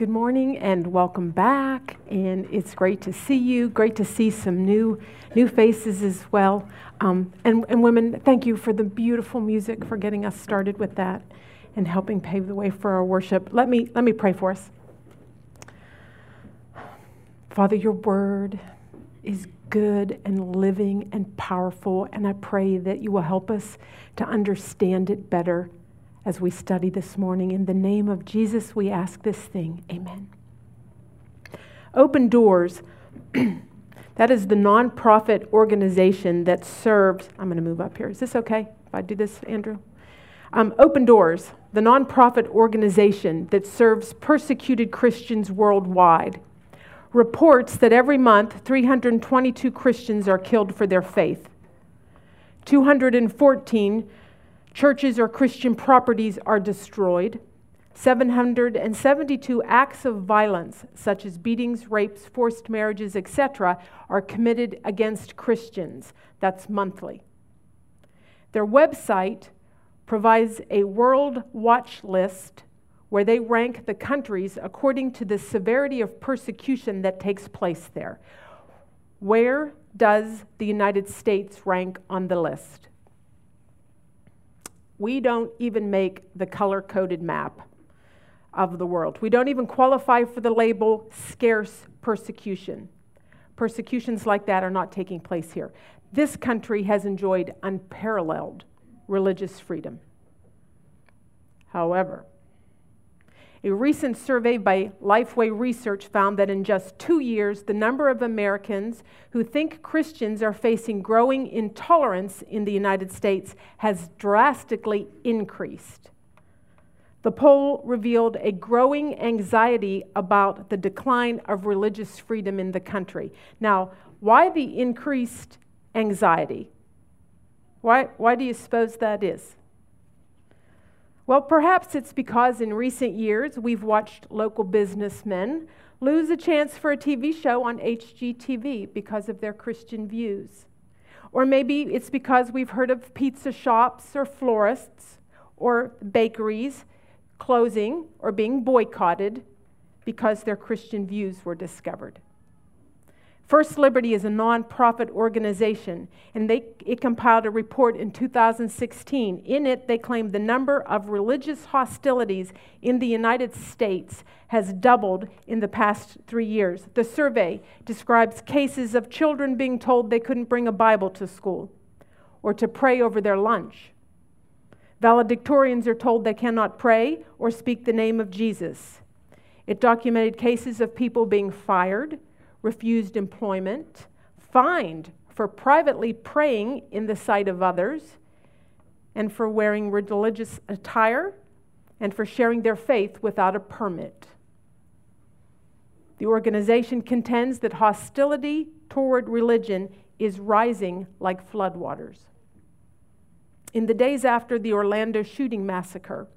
Good morning and welcome back. And it's great to see you. Great to see some new new faces as well. Um, and, and women, thank you for the beautiful music for getting us started with that and helping pave the way for our worship. Let me let me pray for us. Father, your word is good and living and powerful, and I pray that you will help us to understand it better as we study this morning. In the name of Jesus, we ask this thing. Amen. Open Doors, that is the nonprofit organization that serves. I'm going to move up here. Is this okay if I do this, Andrew? Um, Open Doors, the nonprofit organization that serves persecuted Christians worldwide, reports that every month 322 Christians are killed for their faith. 214 Churches or Christian properties are destroyed. 772 acts of violence, such as beatings, rapes, forced marriages, etc., are committed against Christians. That's monthly. Their website provides a world watch list where they rank the countries according to the severity of persecution that takes place there. Where does the United States rank on the list? We don't even make the color coded map of the world. We don't even qualify for the label scarce persecution. Persecutions like that are not taking place here. This country has enjoyed unparalleled religious freedom. However, a recent survey by Lifeway Research found that in just two years, the number of Americans who think Christians are facing growing intolerance in the United States has drastically increased. The poll revealed a growing anxiety about the decline of religious freedom in the country. Now, why the increased anxiety? Why, why do you suppose that is? Well, perhaps it's because in recent years we've watched local businessmen lose a chance for a TV show on HGTV because of their Christian views. Or maybe it's because we've heard of pizza shops or florists or bakeries closing or being boycotted because their Christian views were discovered. First Liberty is a nonprofit organization, and they, it compiled a report in 2016. In it, they claimed the number of religious hostilities in the United States has doubled in the past three years. The survey describes cases of children being told they couldn't bring a Bible to school or to pray over their lunch. Valedictorians are told they cannot pray or speak the name of Jesus. It documented cases of people being fired refused employment, fined for privately praying in the sight of others, and for wearing religious attire, and for sharing their faith without a permit. The organization contends that hostility toward religion is rising like floodwaters. In the days after the Orlando shooting massacre,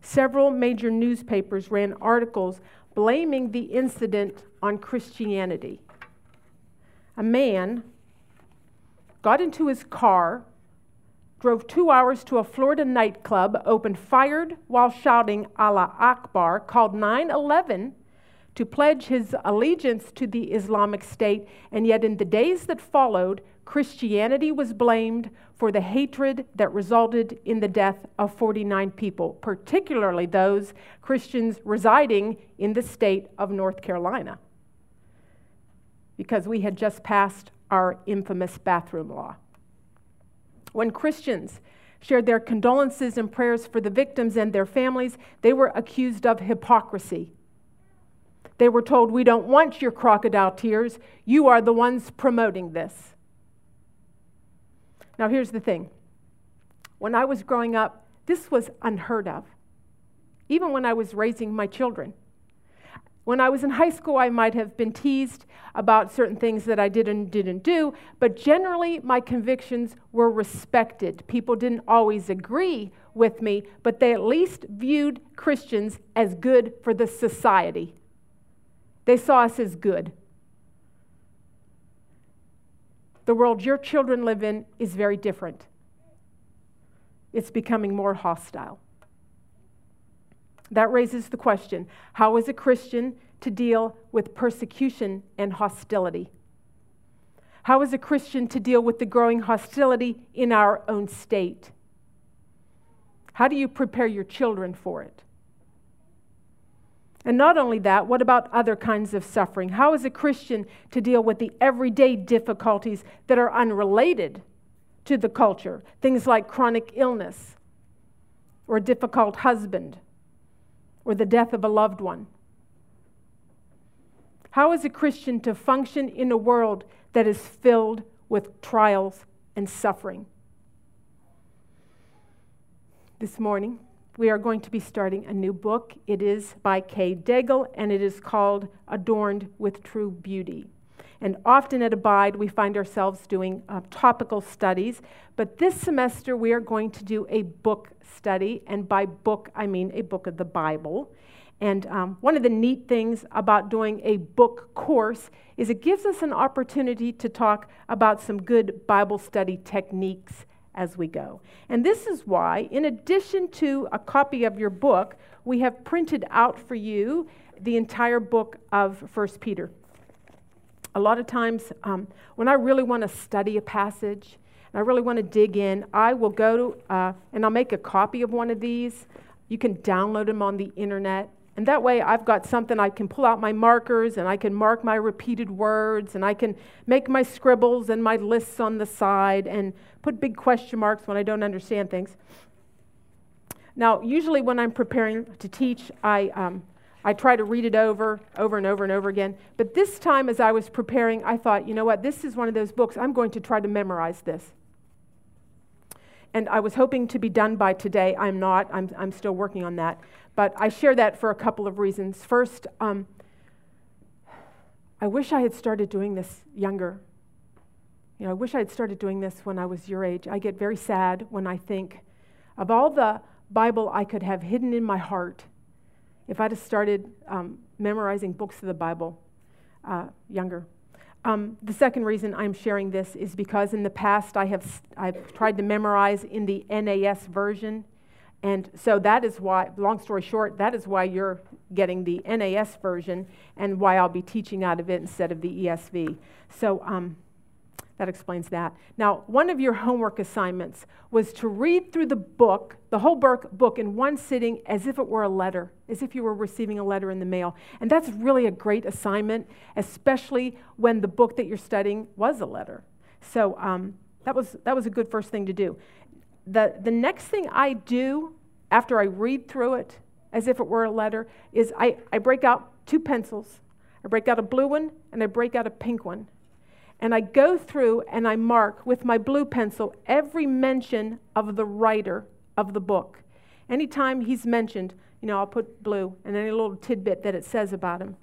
several major newspapers ran articles blaming the incident on Christianity. A man got into his car, drove two hours to a Florida nightclub, opened fired while shouting Allah Akbar, called 911 to pledge his allegiance to the Islamic State, and yet in the days that followed, Christianity was blamed for the hatred that resulted in the death of 49 people, particularly those Christians residing in the state of North Carolina, because we had just passed our infamous bathroom law. When Christians shared their condolences and prayers for the victims and their families, they were accused of hypocrisy. They were told, We don't want your crocodile tears. You are the ones promoting this. Now, here's the thing when I was growing up, this was unheard of, even when I was raising my children. When I was in high school, I might have been teased about certain things that I did and didn't do, but generally my convictions were respected. People didn't always agree with me, but they at least viewed Christians as good for the society. They saw us as good. The world your children live in is very different. It's becoming more hostile. That raises the question how is a Christian to deal with persecution and hostility? How is a Christian to deal with the growing hostility in our own state? How do you prepare your children for it? And not only that, what about other kinds of suffering? How is a Christian to deal with the everyday difficulties that are unrelated to the culture? Things like chronic illness, or a difficult husband, or the death of a loved one. How is a Christian to function in a world that is filled with trials and suffering? This morning, we are going to be starting a new book. It is by Kay Daigle, and it is called Adorned with True Beauty. And often at Abide, we find ourselves doing uh, topical studies, but this semester we are going to do a book study, and by book, I mean a book of the Bible. And um, one of the neat things about doing a book course is it gives us an opportunity to talk about some good Bible study techniques as we go. And this is why, in addition to a copy of your book, we have printed out for you the entire book of 1 Peter. A lot of times, um, when I really want to study a passage and I really want to dig in, I will go to, uh, and I'll make a copy of one of these. You can download them on the internet. And that way, I've got something I can pull out my markers and I can mark my repeated words and I can make my scribbles and my lists on the side and put big question marks when I don't understand things. Now, usually when I'm preparing to teach, I, um, I try to read it over, over and over and over again. But this time, as I was preparing, I thought, you know what, this is one of those books, I'm going to try to memorize this. And I was hoping to be done by today. I'm not, I'm, I'm still working on that. But I share that for a couple of reasons. First, um, I wish I had started doing this younger. You know, I wish I had started doing this when I was your age. I get very sad when I think of all the Bible I could have hidden in my heart if I'd have started um, memorizing books of the Bible uh, younger. Um, the second reason I'm sharing this is because in the past I have I've tried to memorize in the NAS version. And so that is why, long story short, that is why you're getting the NAS version and why I'll be teaching out of it instead of the ESV. So um, that explains that. Now, one of your homework assignments was to read through the book, the whole book, in one sitting as if it were a letter, as if you were receiving a letter in the mail. And that's really a great assignment, especially when the book that you're studying was a letter. So um, that, was, that was a good first thing to do the, the next thing I do after I read through it as if it were a letter is I, I break out two pencils. I break out a blue one and I break out a pink one. And I go through and I mark with my blue pencil every mention of the writer of the book. Anytime he's mentioned, you know, I'll put blue and any little tidbit that it says about him.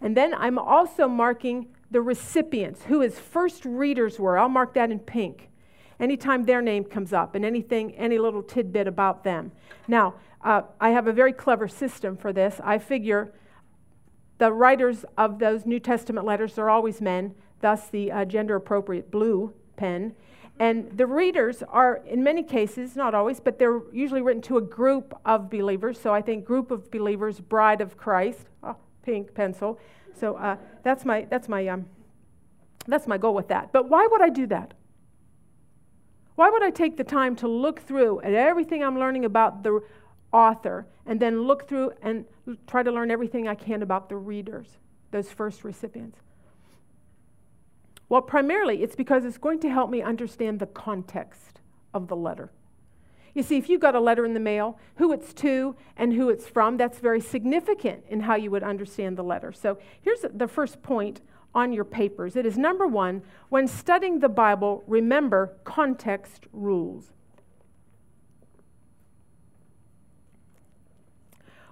And then I'm also marking the recipients, who his first readers were. I'll mark that in pink anytime their name comes up and anything, any little tidbit about them. Now, uh, I have a very clever system for this. I figure the writers of those New Testament letters are always men, thus the uh, gender appropriate blue pen. And the readers are, in many cases, not always, but they're usually written to a group of believers. So I think group of believers, bride of Christ, oh, pink pencil. So uh, that's my that's my um, that's my goal with that. But why would I do that? Why would I take the time to look through at everything I'm learning about the author and then look through and try to learn everything I can about the readers, those first recipients? Well, primarily it's because it's going to help me understand the context of the letter. You see, if you got a letter in the mail, who it's to and who it's from, that's very significant in how you would understand the letter. So here's the first point on your papers. It is number one, when studying the Bible, remember context rules.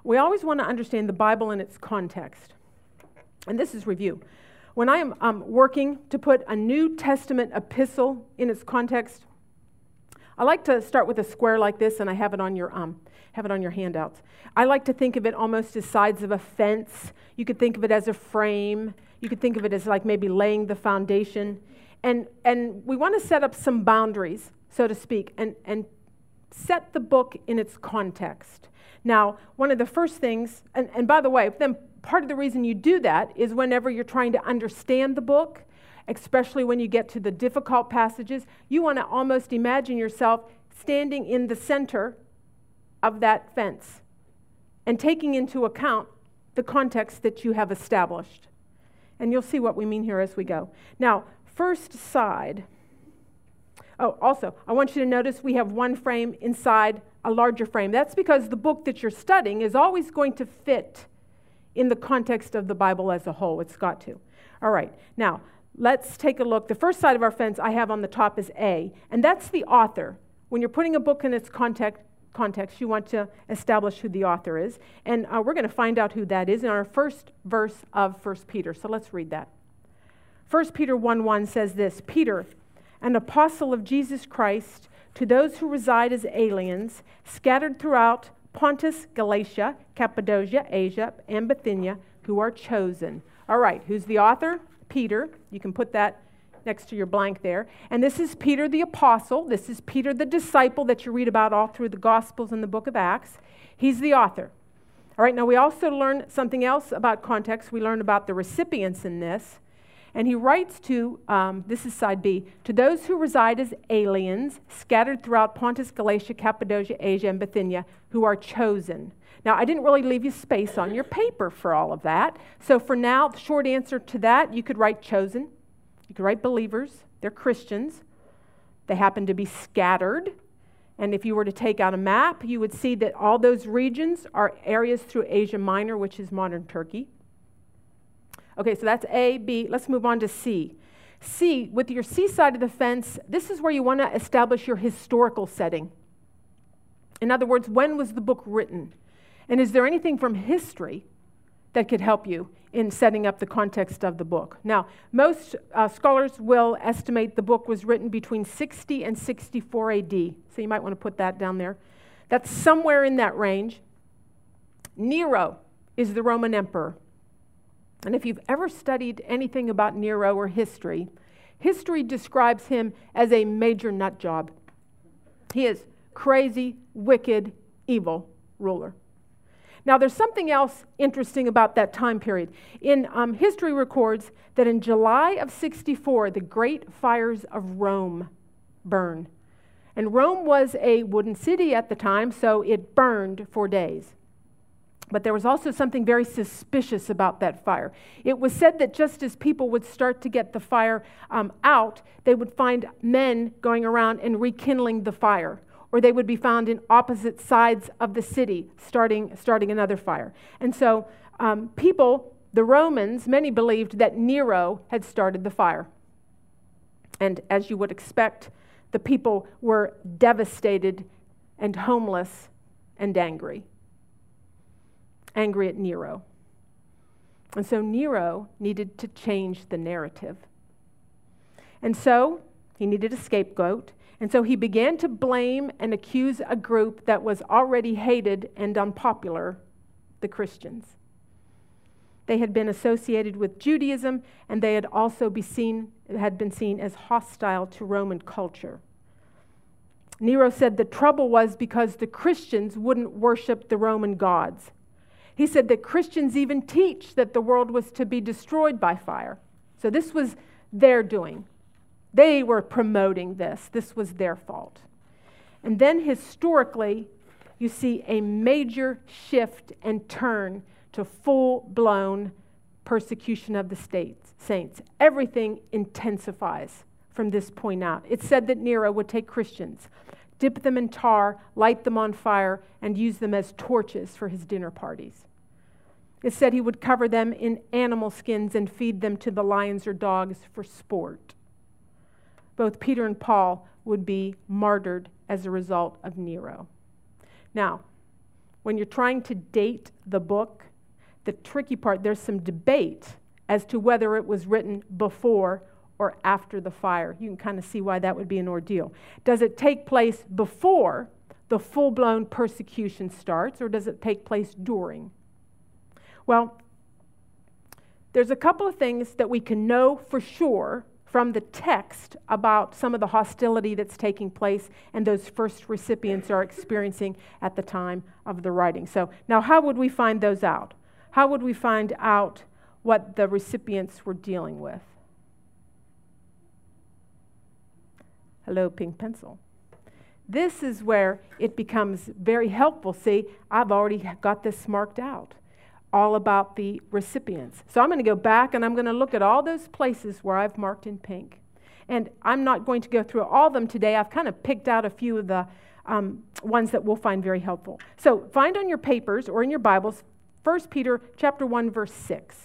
We always want to understand the Bible in its context. And this is review. When I am um, working to put a New Testament epistle in its context, I like to start with a square like this, and I have it on your um, have it on your handouts. I like to think of it almost as sides of a fence. You could think of it as a frame. You could think of it as like maybe laying the foundation. And, and we want to set up some boundaries, so to speak, and, and set the book in its context. Now, one of the first things, and, and by the way, then part of the reason you do that is whenever you're trying to understand the book, especially when you get to the difficult passages, you want to almost imagine yourself standing in the center of that fence and taking into account the context that you have established. And you'll see what we mean here as we go. Now, first side. Oh, also, I want you to notice we have one frame inside a larger frame. That's because the book that you're studying is always going to fit in the context of the Bible as a whole. It's got to. All right, now let's take a look. The first side of our fence I have on the top is A, and that's the author. When you're putting a book in its context, context, you want to establish who the author is. And uh, we're going to find out who that is in our first verse of 1 Peter. So let's read that. 1 Peter 1 1 says this Peter, an apostle of Jesus Christ, to those who reside as aliens, scattered throughout Pontus, Galatia, Cappadocia, Asia, and Bithynia, who are chosen. All right, who's the author? Peter. You can put that next to your blank there. And this is Peter the apostle. This is Peter the disciple that you read about all through the Gospels and the book of Acts. He's the author. All right, now we also learn something else about context. We learn about the recipients in this. And he writes to, um, this is side B, to those who reside as aliens scattered throughout Pontus, Galatia, Cappadocia, Asia, and Bithynia, who are chosen. Now, I didn't really leave you space on your paper for all of that. So for now, the short answer to that, you could write chosen. You could write believers. They're Christians. They happen to be scattered. And if you were to take out a map, you would see that all those regions are areas through Asia Minor, which is modern Turkey. Okay, so that's A, B. Let's move on to C. C, with your C side of the fence, this is where you want to establish your historical setting. In other words, when was the book written? And is there anything from history that could help you in setting up the context of the book? Now, most uh, scholars will estimate the book was written between 60 and 64 AD. So you might want to put that down there. That's somewhere in that range. Nero is the Roman emperor. And if you've ever studied anything about Nero or history, history describes him as a major nut job. He is crazy, wicked, evil ruler. Now, there's something else interesting about that time period. In um, history records that in July of 64, the great fires of Rome burn. And Rome was a wooden city at the time, so it burned for days. But there was also something very suspicious about that fire. It was said that just as people would start to get the fire um, out, they would find men going around and rekindling the fire or they would be found in opposite sides of the city, starting, starting another fire. And so, um, people, the Romans, many believed that Nero had started the fire. And as you would expect, the people were devastated and homeless and angry. Angry at Nero. And so Nero needed to change the narrative. And so he needed a scapegoat. And so he began to blame and accuse a group that was already hated and unpopular the Christians. They had been associated with Judaism, and they had also be seen, had been seen as hostile to Roman culture. Nero said the trouble was because the Christians wouldn't worship the Roman gods. He said that Christians even teach that the world was to be destroyed by fire. So this was their doing. They were promoting this, this was their fault. And then historically, you see a major shift and turn to full blown persecution of the states, saints. Everything intensifies from this point out. It said that Nero would take Christians, dip them in tar, light them on fire, and use them as torches for his dinner parties. It said he would cover them in animal skins and feed them to the lions or dogs for sport both Peter and Paul would be martyred as a result of Nero. Now, when you're trying to date the book, the tricky part, there's some debate as to whether it was written before or after the fire. You can kind of see why that would be an ordeal. Does it take place before the full blown persecution starts, or does it take place during? Well, there's a couple of things that we can know for sure from the text about some of the hostility that's taking place and those first recipients are experiencing at the time of the writing. So, now how would we find those out? How would we find out what the recipients were dealing with? Hello, pink pencil. This is where it becomes very helpful. See, I've already got this marked out all about the recipients. So I'm going to go back and I'm going to look at all those places where I've marked in pink. And I'm not going to go through all of them today. I've kind of picked out a few of the um, ones that we'll find very helpful. So find on your papers or in your Bibles 1 Peter chapter 1 verse 6.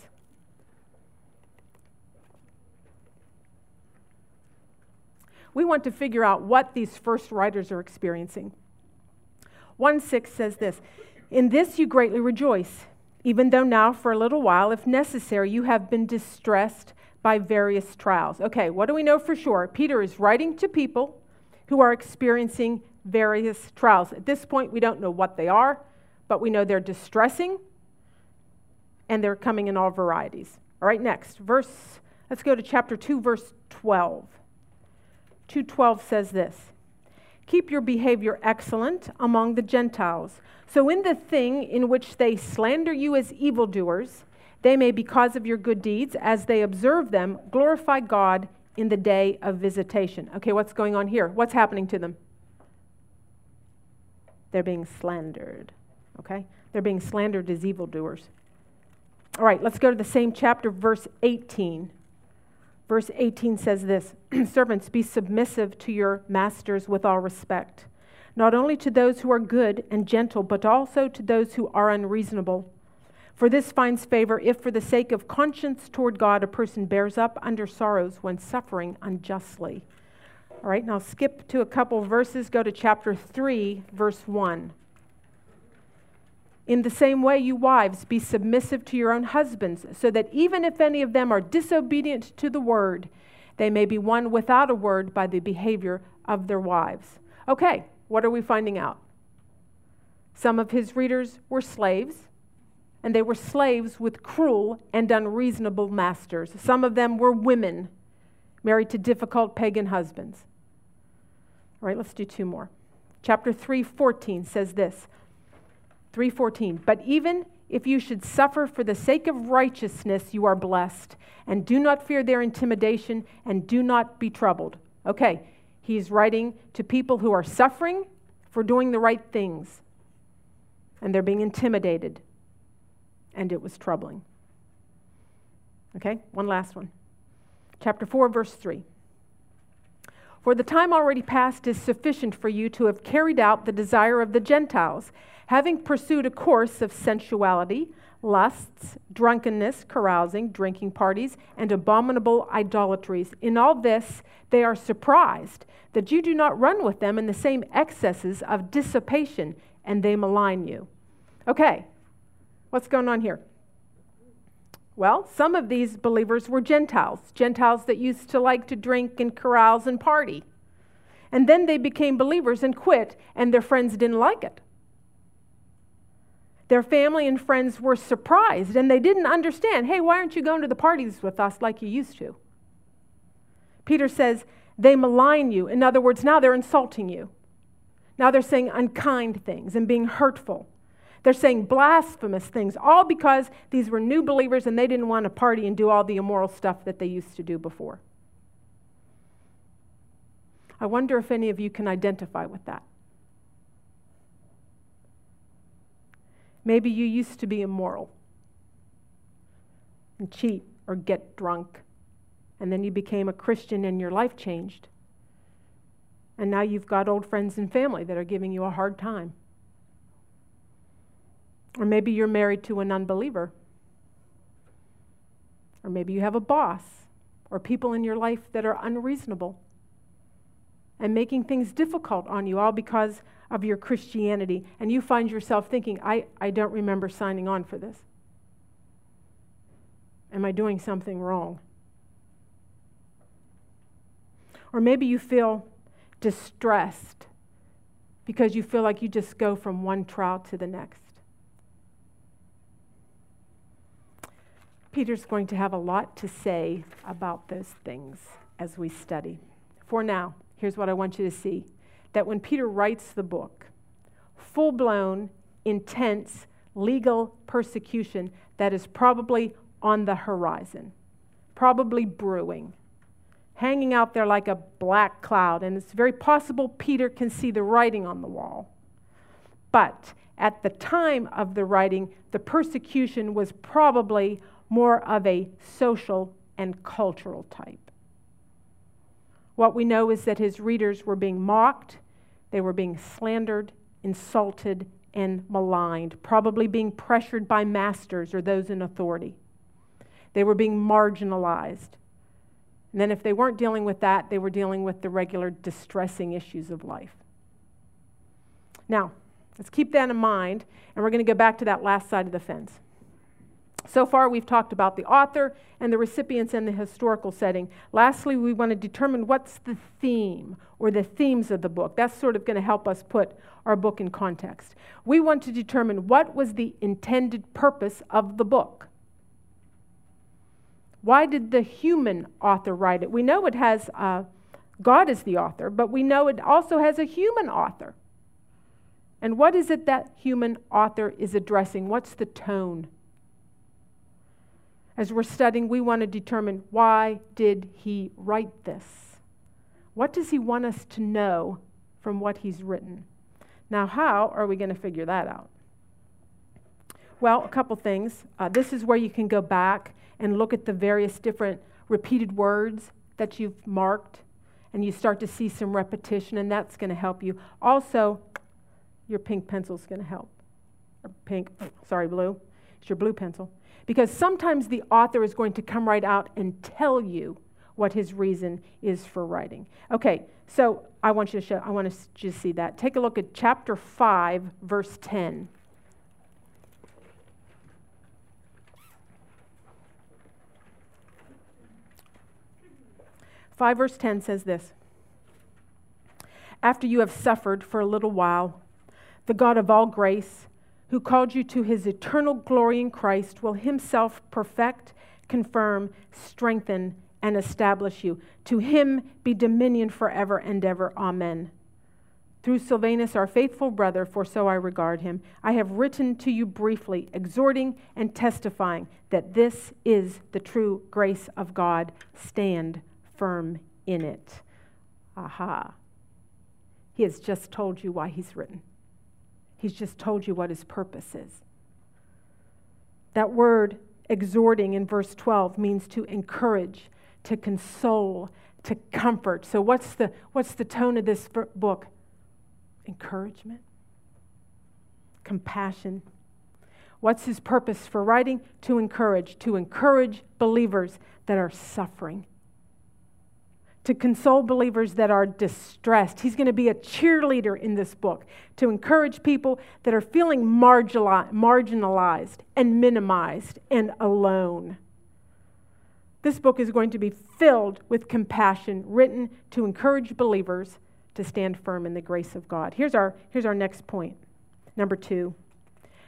We want to figure out what these first writers are experiencing. 1 6 says this In this you greatly rejoice even though now, for a little while, if necessary, you have been distressed by various trials. Okay, what do we know for sure? Peter is writing to people who are experiencing various trials. At this point, we don't know what they are, but we know they're distressing and they're coming in all varieties. All right, next, verse, let's go to chapter 2, verse 12. 212 says this Keep your behavior excellent among the Gentiles so, in the thing in which they slander you as evildoers, they may, because of your good deeds, as they observe them, glorify God in the day of visitation. Okay, what's going on here? What's happening to them? They're being slandered. Okay? They're being slandered as evildoers. All right, let's go to the same chapter, verse 18. Verse 18 says this Servants, be submissive to your masters with all respect not only to those who are good and gentle, but also to those who are unreasonable. For this finds favor if, for the sake of conscience toward God, a person bears up under sorrows when suffering unjustly. All right, now skip to a couple verses, go to chapter 3, verse 1. In the same way, you wives, be submissive to your own husbands, so that even if any of them are disobedient to the word, they may be won without a word by the behavior of their wives. Okay, what are we finding out? Some of his readers were slaves, and they were slaves with cruel and unreasonable masters. Some of them were women married to difficult pagan husbands. All right, let's do two more. Chapter 3:14 says this. 3:14, but even if you should suffer for the sake of righteousness, you are blessed, and do not fear their intimidation, and do not be troubled. Okay, He's writing to people who are suffering for doing the right things, and they're being intimidated, and it was troubling. Okay, one last one. Chapter 4, verse 3. For the time already past is sufficient for you to have carried out the desire of the Gentiles, having pursued a course of sensuality lusts, drunkenness, carousing, drinking parties, and abominable idolatries. In all this, they are surprised that you do not run with them in the same excesses of dissipation, and they malign you. Okay, what's going on here? Well, some of these believers were Gentiles, Gentiles that used to like to drink and carouse and party. And then they became believers and quit, and their friends didn't like it. Their family and friends were surprised and they didn't understand hey, why aren't you going to the parties with us like you used to? Peter says, they malign you. In other words, now they're insulting you. Now they're saying unkind things and being hurtful. They're saying blasphemous things, all because these were new believers and they didn't want to party and do all the immoral stuff that they used to do before. I wonder if any of you can identify with that. Maybe you used to be immoral and cheat or get drunk, and then you became a Christian and your life changed. And now you've got old friends and family that are giving you a hard time. Or maybe you're married to an unbeliever. Or maybe you have a boss or people in your life that are unreasonable and making things difficult on you, all because of your Christianity, and you find yourself thinking, I, I don't remember signing on for this. Am I doing something wrong? Or maybe you feel distressed because you feel like you just go from one trial to the next. Peter's going to have a lot to say about those things as we study. For now, here's what I want you to see that when Peter writes the book, full blown, intense legal persecution that is probably on the horizon, probably brewing, hanging out there like a black cloud. And it's very possible Peter can see the writing on the wall. But at the time of the writing, the persecution was probably more of a social and cultural type. What we know is that his readers were being mocked, they were being slandered, insulted, and maligned, probably being pressured by masters or those in authority. They were being marginalized. And then, if they weren't dealing with that, they were dealing with the regular distressing issues of life. Now, let's keep that in mind, and we're going to go back to that last side of the fence. So far, we've talked about the author and the recipients and the historical setting. Lastly, we want to determine what's the theme or the themes of the book. That's sort of going to help us put our book in context. We want to determine what was the intended purpose of the book. Why did the human author write it? We know it has uh, God is the author, but we know it also has a human author. And what is it that human author is addressing? What's the tone? As we're studying, we want to determine why did he write this? What does he want us to know from what he's written? Now, how are we going to figure that out? Well, a couple things. Uh, this is where you can go back and look at the various different repeated words that you've marked, and you start to see some repetition, and that's going to help you. Also, your pink pencil is going to help. Or pink, sorry, blue. It's your blue pencil. Because sometimes the author is going to come right out and tell you what his reason is for writing. Okay, so I want you to show, I want to see that. Take a look at chapter 5, verse 10. Five verse ten says this After you have suffered for a little while, the God of all grace, who called you to his eternal glory in Christ, will himself perfect, confirm, strengthen, and establish you. To him be dominion forever and ever. Amen. Through Silvanus, our faithful brother, for so I regard him, I have written to you briefly, exhorting and testifying that this is the true grace of God. Stand firm in it. Aha. He has just told you why he's written. He's just told you what his purpose is. That word exhorting in verse 12 means to encourage, to console, to comfort. So what's the what's the tone of this book? Encouragement, compassion. What's his purpose for writing? To encourage, to encourage believers that are suffering to console believers that are distressed. He's going to be a cheerleader in this book to encourage people that are feeling marginalized and minimized and alone. This book is going to be filled with compassion, written to encourage believers to stand firm in the grace of God. Here's our, here's our next point. Number two,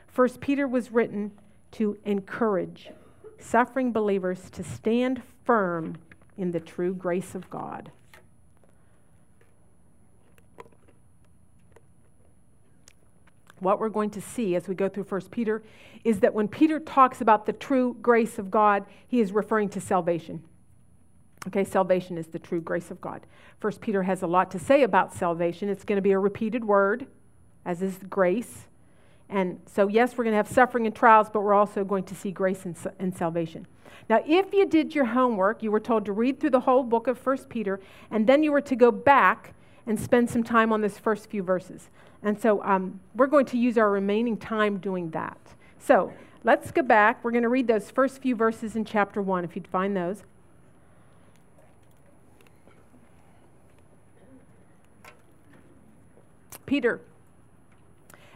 First Peter was written to encourage suffering believers to stand firm in the true grace of God. What we're going to see as we go through 1 Peter is that when Peter talks about the true grace of God, he is referring to salvation. Okay, salvation is the true grace of God. First Peter has a lot to say about salvation. It's going to be a repeated word, as is grace. And so, yes, we're going to have suffering and trials, but we're also going to see grace and, and salvation. Now, if you did your homework, you were told to read through the whole book of 1 Peter, and then you were to go back and spend some time on this first few verses. And so um, we're going to use our remaining time doing that. So let's go back. We're going to read those first few verses in chapter 1, if you'd find those. Peter,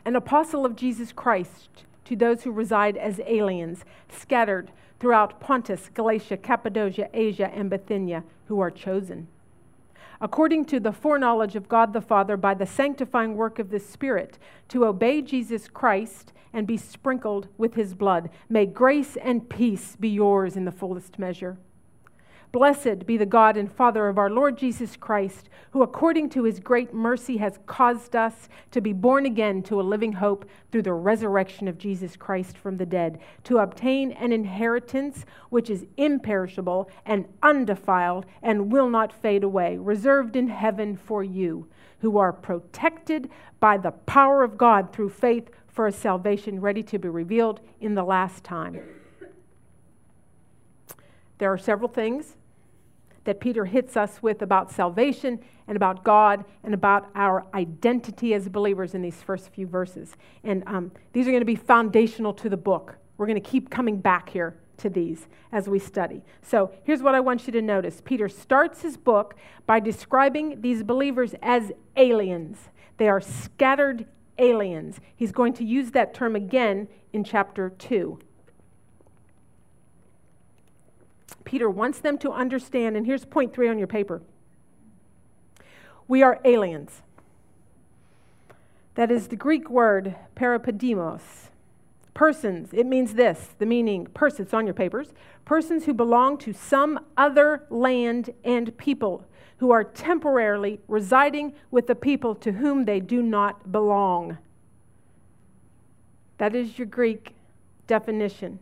an apostle of Jesus Christ, to those who reside as aliens, scattered throughout Pontus, Galatia, Cappadocia, Asia, and Bithynia, who are chosen. According to the foreknowledge of God the Father by the sanctifying work of the Spirit, to obey Jesus Christ and be sprinkled with his blood. May grace and peace be yours in the fullest measure. Blessed be the God and Father of our Lord Jesus Christ, who according to his great mercy has caused us to be born again to a living hope through the resurrection of Jesus Christ from the dead, to obtain an inheritance which is imperishable and undefiled and will not fade away, reserved in heaven for you, who are protected by the power of God through faith for a salvation ready to be revealed in the last time. There are several things that Peter hits us with about salvation and about God and about our identity as believers in these first few verses. And um, these are going to be foundational to the book. We're going to keep coming back here to these as we study. So here's what I want you to notice Peter starts his book by describing these believers as aliens, they are scattered aliens. He's going to use that term again in chapter 2. Peter wants them to understand, and here's point three on your paper we are aliens. That is the Greek word parepidemos. Persons, it means this the meaning, persons, on your papers. Persons who belong to some other land and people, who are temporarily residing with the people to whom they do not belong. That is your Greek definition.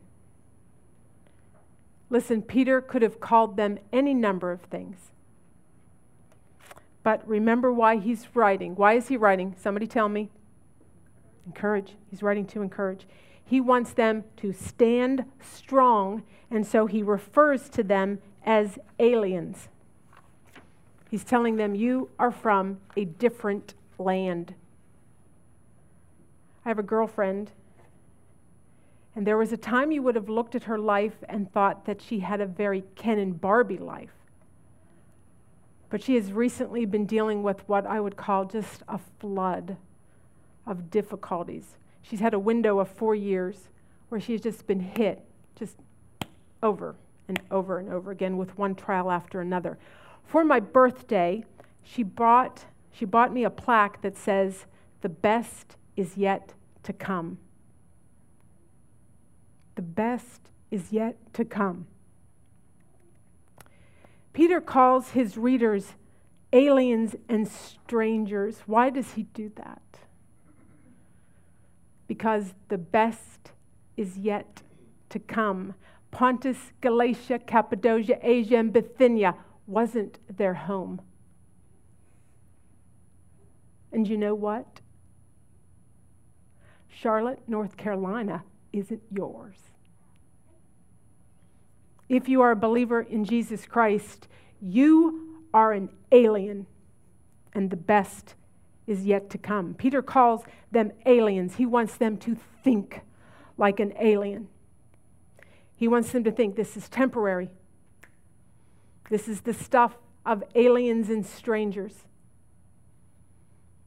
Listen, Peter could have called them any number of things. But remember why he's writing. Why is he writing? Somebody tell me. Encourage. He's writing to encourage. He wants them to stand strong, and so he refers to them as aliens. He's telling them, You are from a different land. I have a girlfriend and there was a time you would have looked at her life and thought that she had a very Ken and Barbie life. But she has recently been dealing with what I would call just a flood of difficulties. She's had a window of four years where she's just been hit, just over and over and over again with one trial after another. For my birthday, she bought, she bought me a plaque that says, The best is yet to come. The best is yet to come. Peter calls his readers aliens and strangers. Why does he do that? Because the best is yet to come. Pontus, Galatia, Cappadocia, Asia, and Bithynia wasn't their home. And you know what? Charlotte, North Carolina isn't yours. If you are a believer in Jesus Christ, you are an alien, and the best is yet to come. Peter calls them aliens. He wants them to think like an alien. He wants them to think this is temporary. This is the stuff of aliens and strangers.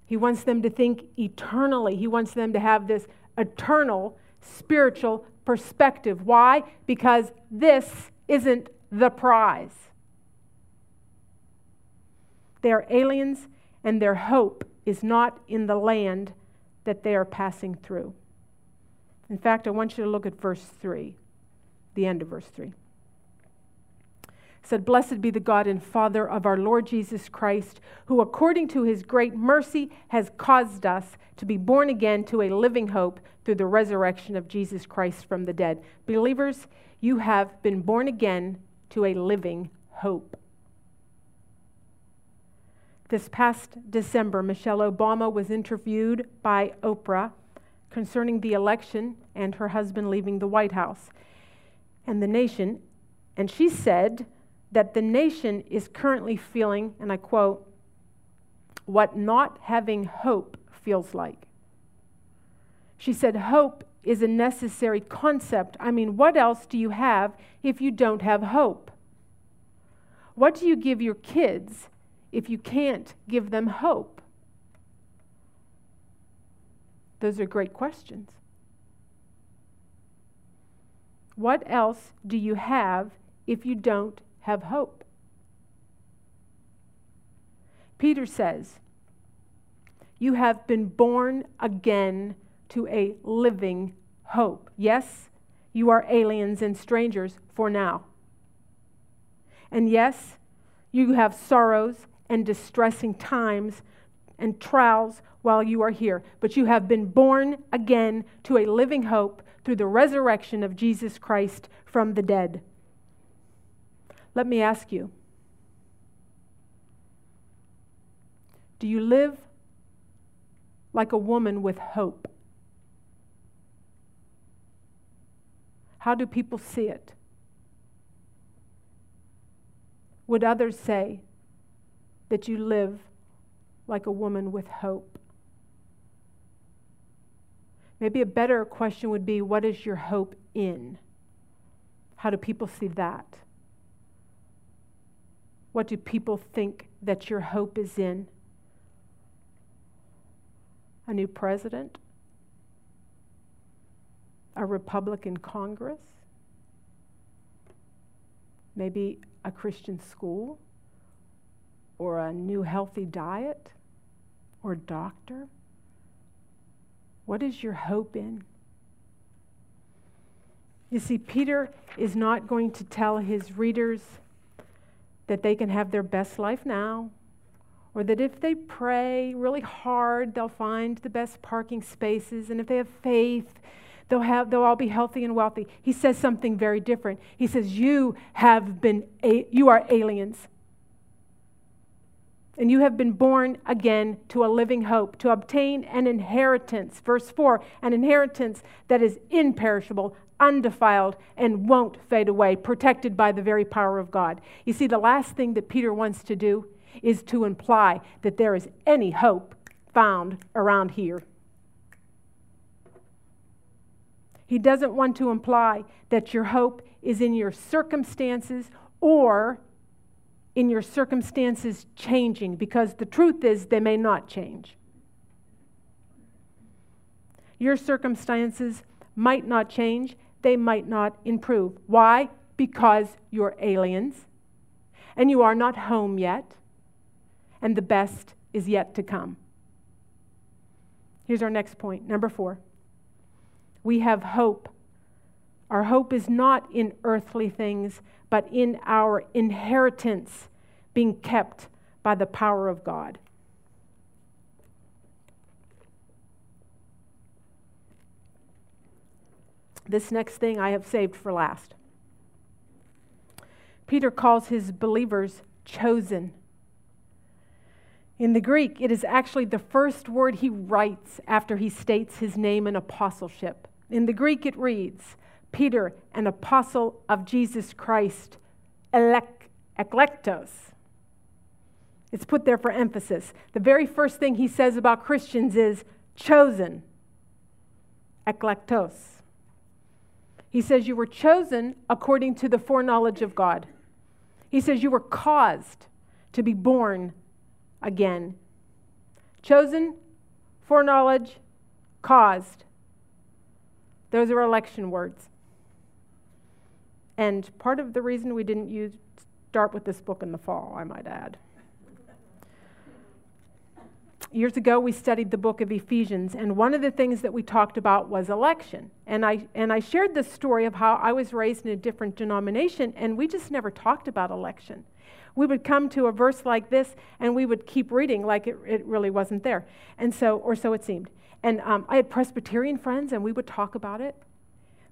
He wants them to think eternally. He wants them to have this eternal spiritual perspective. Why? Because this isn't the prize. They are aliens, and their hope is not in the land that they are passing through. In fact, I want you to look at verse 3, the end of verse 3 said, Blessed be the God and Father of our Lord Jesus Christ, who according to his great mercy has caused us to be born again to a living hope through the resurrection of Jesus Christ from the dead. Believers, you have been born again to a living hope. This past December, Michelle Obama was interviewed by Oprah concerning the election and her husband leaving the White House and the nation. And she said, that the nation is currently feeling, and I quote, what not having hope feels like. She said, Hope is a necessary concept. I mean, what else do you have if you don't have hope? What do you give your kids if you can't give them hope? Those are great questions. What else do you have if you don't have hope. Peter says, You have been born again to a living hope. Yes, you are aliens and strangers for now. And yes, you have sorrows and distressing times and trials while you are here, but you have been born again to a living hope through the resurrection of Jesus Christ from the dead. Let me ask you do you live like a woman with hope? How do people see it? Would others say that you live like a woman with hope? Maybe a better question would be what is your hope in? How do people see that? What do people think that your hope is in? A new president? A Republican Congress? Maybe a Christian school? Or a new healthy diet? Or doctor? What is your hope in? You see, Peter is not going to tell his readers that they can have their best life now, or that if they pray really hard, they'll find the best parking spaces, and if they have faith, they'll, have, they'll all be healthy and wealthy. He says something very different. He says, You have been, a- you are aliens and you have been born again to a living hope, to obtain an inheritance. Verse 4 an inheritance that is imperishable, undefiled, and won't fade away, protected by the very power of God. You see, the last thing that Peter wants to do is to imply that there is any hope found around here. He doesn't want to imply that your hope is in your circumstances or in your circumstances changing because the truth is they may not change. Your circumstances might not change, they might not improve. Why? Because you're aliens and you are not home yet, and the best is yet to come. Here's our next point. Number four. We have hope. Our hope is not in earthly things, but in our inheritance being kept by the power of God. This next thing I have saved for last. Peter calls his believers chosen. In the Greek, it is actually the first word he writes after he states his name and apostleship. In the Greek, it reads, Peter, an apostle of Jesus Christ, elek, eklektos. It's put there for emphasis. The very first thing he says about Christians is chosen, eklektos. He says you were chosen according to the foreknowledge of God. He says you were caused to be born again. Chosen, foreknowledge, caused. Those are election words. And part of the reason we didn't use, start with this book in the fall, I might add. Years ago, we studied the book of Ephesians, and one of the things that we talked about was election. And I, and I shared the story of how I was raised in a different denomination, and we just never talked about election. We would come to a verse like this, and we would keep reading like it, it really wasn't there. And so, or so it seemed. And um, I had Presbyterian friends, and we would talk about it.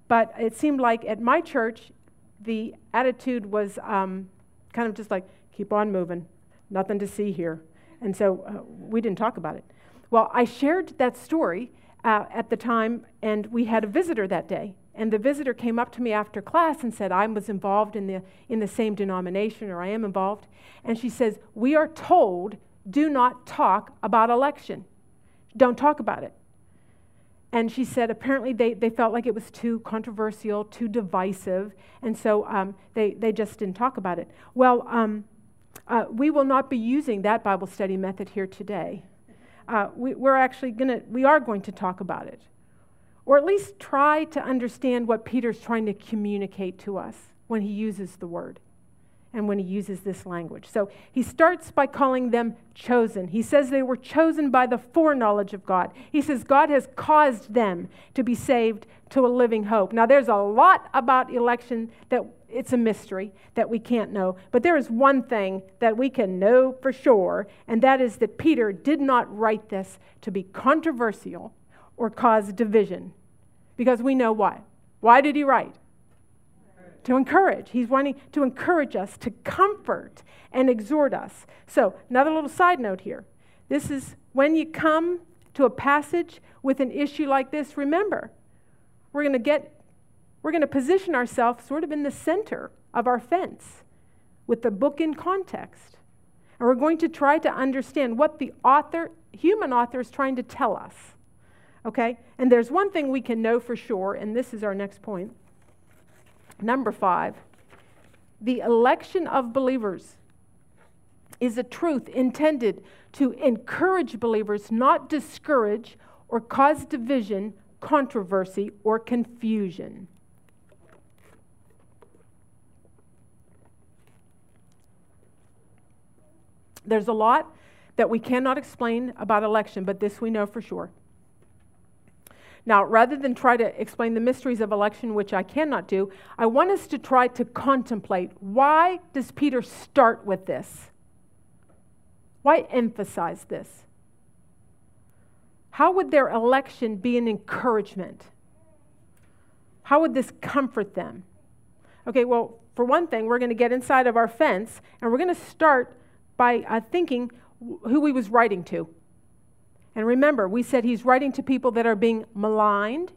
But it seemed like at my church, the attitude was um, kind of just like, keep on moving, nothing to see here. And so uh, we didn't talk about it. Well, I shared that story uh, at the time, and we had a visitor that day. And the visitor came up to me after class and said, I was involved in the, in the same denomination, or I am involved. And she says, We are told, do not talk about election. Don't talk about it. And she said apparently they, they felt like it was too controversial, too divisive, and so um, they, they just didn't talk about it. Well, um, uh, we will not be using that Bible study method here today. Uh, we, we're actually going to, we are going to talk about it, or at least try to understand what Peter's trying to communicate to us when he uses the word. and when he uses this language. So he starts by calling them chosen. He says they were chosen by the foreknowledge of God. He says God has caused them to be saved to a living hope. Now, there's a lot about election that it's a mystery that we can't know. But there is one thing that we can know for sure, and that is that Peter did not write this to be controversial or cause division. Because we know why. Why did he write? to encourage. He's wanting to encourage us, to comfort and exhort us. So, another little side note here. This is when you come to a passage with an issue like this, remember, we're going to get we're going to position ourselves sort of in the center of our fence with the book in context. And we're going to try to understand what the author, human author, is trying to tell us. Okay? And there's one thing we can know for sure, and this is our next point Number five, the election of believers is a truth intended to encourage believers, not discourage or cause division, controversy, or confusion. There's a lot that we cannot explain about election, but this we know for sure. Now, rather than try to explain the mysteries of election, which I cannot do, I want us to try to contemplate why does Peter start with this? Why emphasize this? How would their election be an encouragement? How would this comfort them? Okay, well, for one thing, we're going to get inside of our fence and we're going to start by uh, thinking who he was writing to. And remember, we said he's writing to people that are being maligned.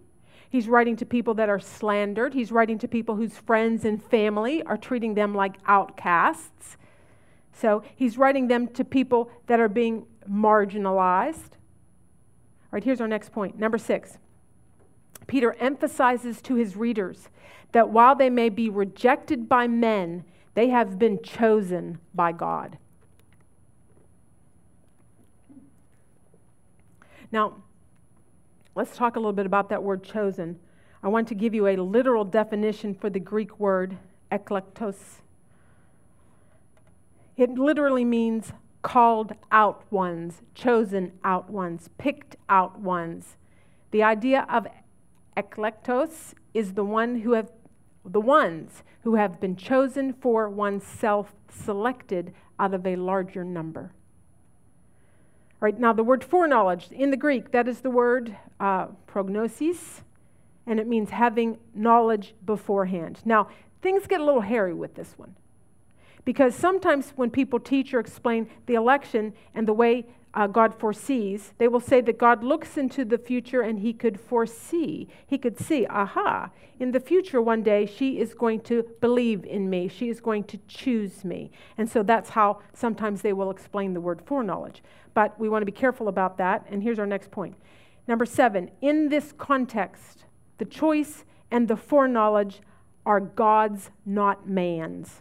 He's writing to people that are slandered. He's writing to people whose friends and family are treating them like outcasts. So he's writing them to people that are being marginalized. All right, here's our next point. Number six. Peter emphasizes to his readers that while they may be rejected by men, they have been chosen by God. Now, let's talk a little bit about that word chosen. I want to give you a literal definition for the Greek word eklektos. It literally means called out ones, chosen out ones, picked out ones. The idea of eklektos is the one who have the ones who have been chosen for oneself, selected out of a larger number. Right now, the word foreknowledge in the Greek, that is the word uh, prognosis, and it means having knowledge beforehand. Now, things get a little hairy with this one. Because sometimes when people teach or explain the election and the way uh, God foresees, they will say that God looks into the future and he could foresee. He could see, aha, in the future one day she is going to believe in me. She is going to choose me. And so that's how sometimes they will explain the word foreknowledge. But we want to be careful about that. And here's our next point. Number seven, in this context, the choice and the foreknowledge are God's, not man's.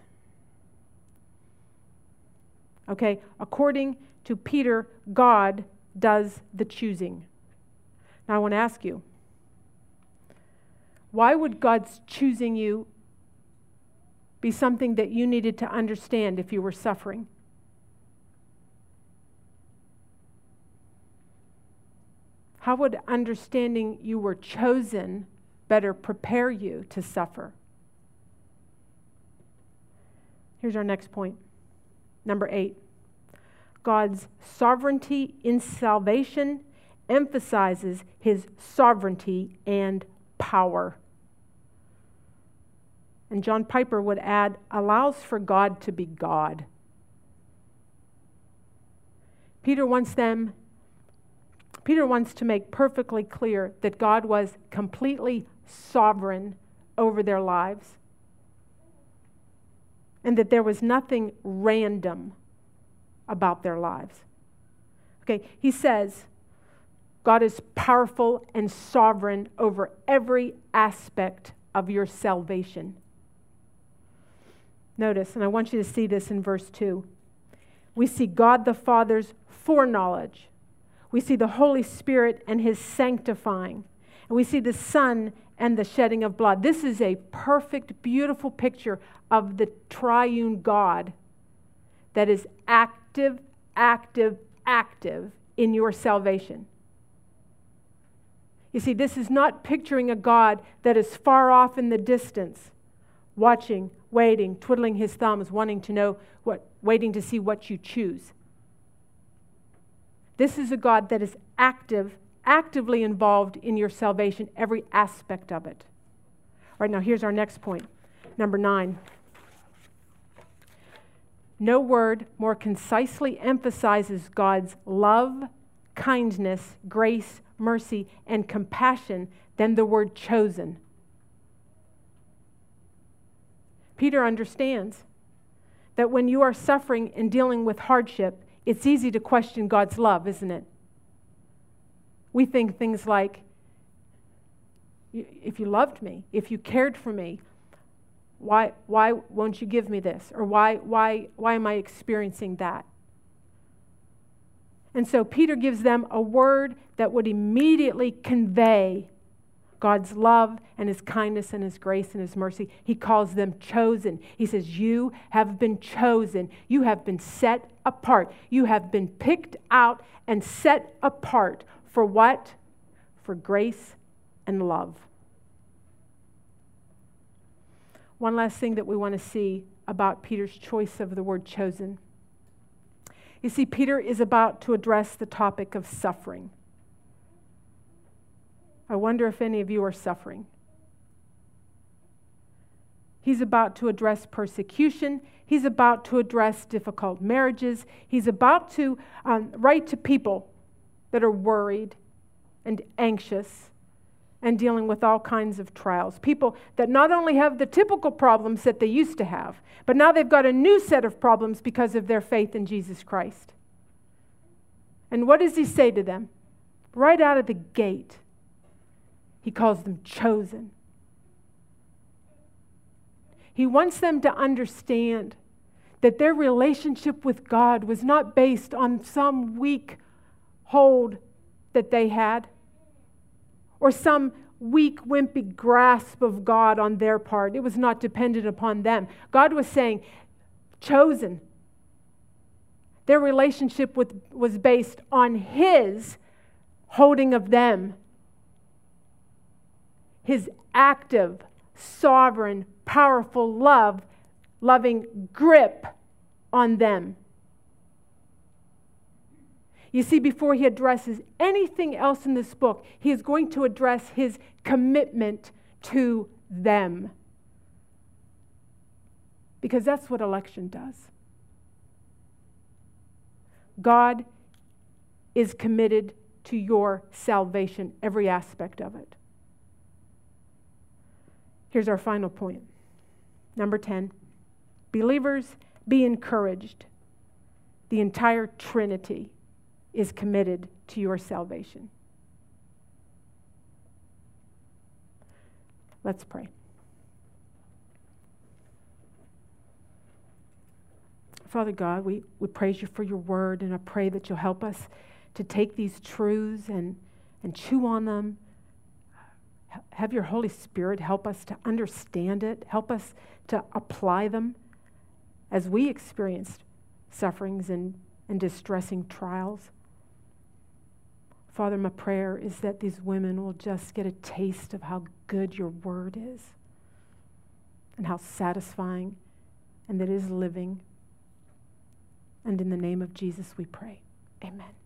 Okay, according to Peter, God does the choosing. Now I want to ask you why would God's choosing you be something that you needed to understand if you were suffering? How would understanding you were chosen better prepare you to suffer? Here's our next point. Number eight God's sovereignty in salvation emphasizes his sovereignty and power. And John Piper would add, allows for God to be God. Peter wants them, Peter wants to make perfectly clear that God was completely sovereign over their lives and that there was nothing random about their lives. Okay, he says, God is powerful and sovereign over every aspect of your salvation. Notice, and I want you to see this in verse 2. We see God the Father's foreknowledge. We see the Holy Spirit and his sanctifying. And we see the Son and the shedding of blood. This is a perfect, beautiful picture of the triune God that is active, active, active in your salvation. You see, this is not picturing a God that is far off in the distance, watching, waiting, twiddling his thumbs, wanting to know what, waiting to see what you choose. This is a God that is active, actively involved in your salvation, every aspect of it. All right, now here's our next point. Number nine. No word more concisely emphasizes God's love, kindness, grace, mercy, and compassion than the word chosen. Peter understands that when you are suffering and dealing with hardship, it's easy to question God's love, isn't it? We think things like, if you loved me, if you cared for me, why, why won't you give me this? Or why, why, why am I experiencing that? And so Peter gives them a word that would immediately convey God's love and his kindness and his grace and his mercy. He calls them chosen. He says, You have been chosen. You have been set apart. You have been picked out and set apart for what? For grace and love. One last thing that we want to see about Peter's choice of the word chosen. You see, Peter is about to address the topic of suffering. I wonder if any of you are suffering. He's about to address persecution. He's about to address difficult marriages. He's about to um, write to people that are worried and anxious and dealing with all kinds of trials. People that not only have the typical problems that they used to have, but now they've got a new set of problems because of their faith in Jesus Christ. And what does he say to them? Right out of the gate, he calls them chosen. He wants them to understand that their relationship with God was not based on some weak hold that they had or some weak, wimpy grasp of God on their part. It was not dependent upon them. God was saying, chosen. Their relationship with, was based on His holding of them, His active, sovereign, powerful love, loving grip on them. You see, before he addresses anything else in this book, he is going to address his commitment to them. Because that's what election does. God is committed to your salvation, every aspect of it. Here's our final point. Number 10 Believers, be encouraged. The entire Trinity is committed to your salvation. Let's pray. Father God, we, we praise you for your word, and I pray that you'll help us to take these truths and, and chew on them. Have your Holy Spirit help us to understand it, help us to apply them as we experience sufferings and, and distressing trials. Father, my prayer is that these women will just get a taste of how good your word is and how satisfying and that it is living. And in the name of Jesus we pray. Amen.